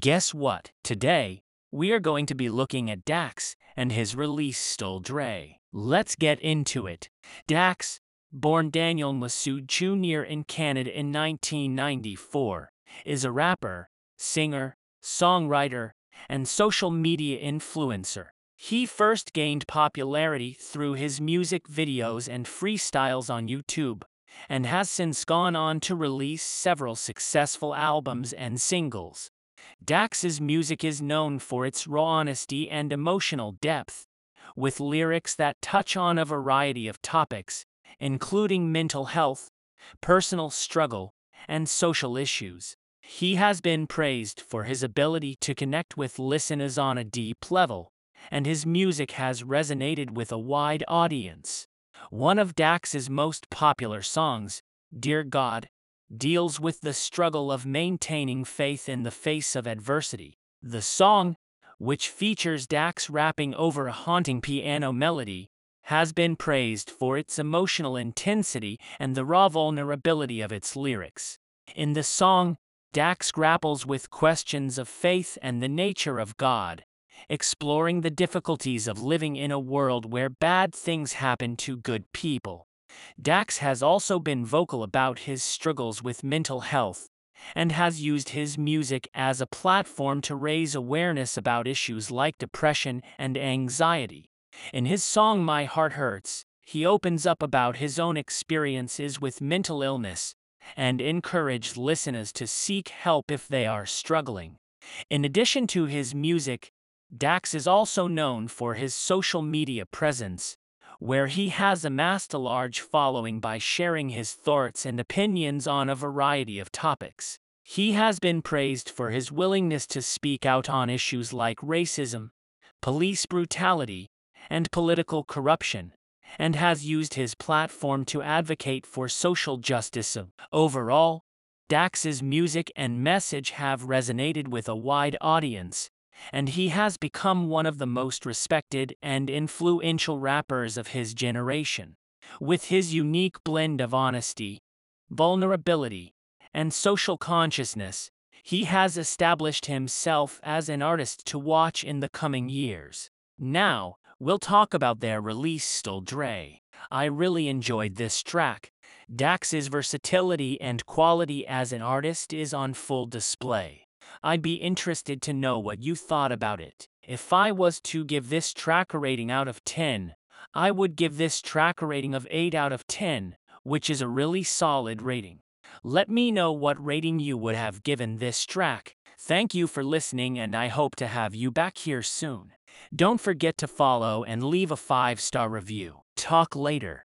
Guess what? Today, we are going to be looking at Dax and his release Still Dre. Let's get into it. Dax, born Daniel Masood Jr. in Canada in 1994, is a rapper, singer, songwriter, and social media influencer. He first gained popularity through his music videos and freestyles on YouTube, and has since gone on to release several successful albums and singles. Dax's music is known for its raw honesty and emotional depth, with lyrics that touch on a variety of topics, including mental health, personal struggle, and social issues. He has been praised for his ability to connect with listeners on a deep level, and his music has resonated with a wide audience. One of Dax's most popular songs, Dear God, deals with the struggle of maintaining faith in the face of adversity. The song, which features Dax rapping over a haunting piano melody, has been praised for its emotional intensity and the raw vulnerability of its lyrics. In the song, Dax grapples with questions of faith and the nature of God, exploring the difficulties of living in a world where bad things happen to good people. Dax has also been vocal about his struggles with mental health and has used his music as a platform to raise awareness about issues like depression and anxiety. In his song My Heart Hurts, he opens up about his own experiences with mental illness and encourage listeners to seek help if they are struggling. In addition to his music, Dax is also known for his social media presence, where he has amassed a large following by sharing his thoughts and opinions on a variety of topics. He has been praised for his willingness to speak out on issues like racism, police brutality, and political corruption, and has used his platform to advocate for social justice. Overall, Dax's music and message have resonated with a wide audience, and he has become one of the most respected and influential rappers of his generation. With his unique blend of honesty, vulnerability, and social consciousness, he has established himself as an artist to watch in the coming years. Now, we'll talk about their release Still Dre. I really enjoyed this track. Dax's versatility and quality as an artist is on full display. I'd be interested to know what you thought about it. If I was to give this track a rating out of 10, I would give this track a rating of 8 out of 10, which is a really solid rating. Let me know what rating you would have given this track. Thank you for listening and I hope to have you back here soon. Don't forget to follow and leave a 5-star review. Talk later.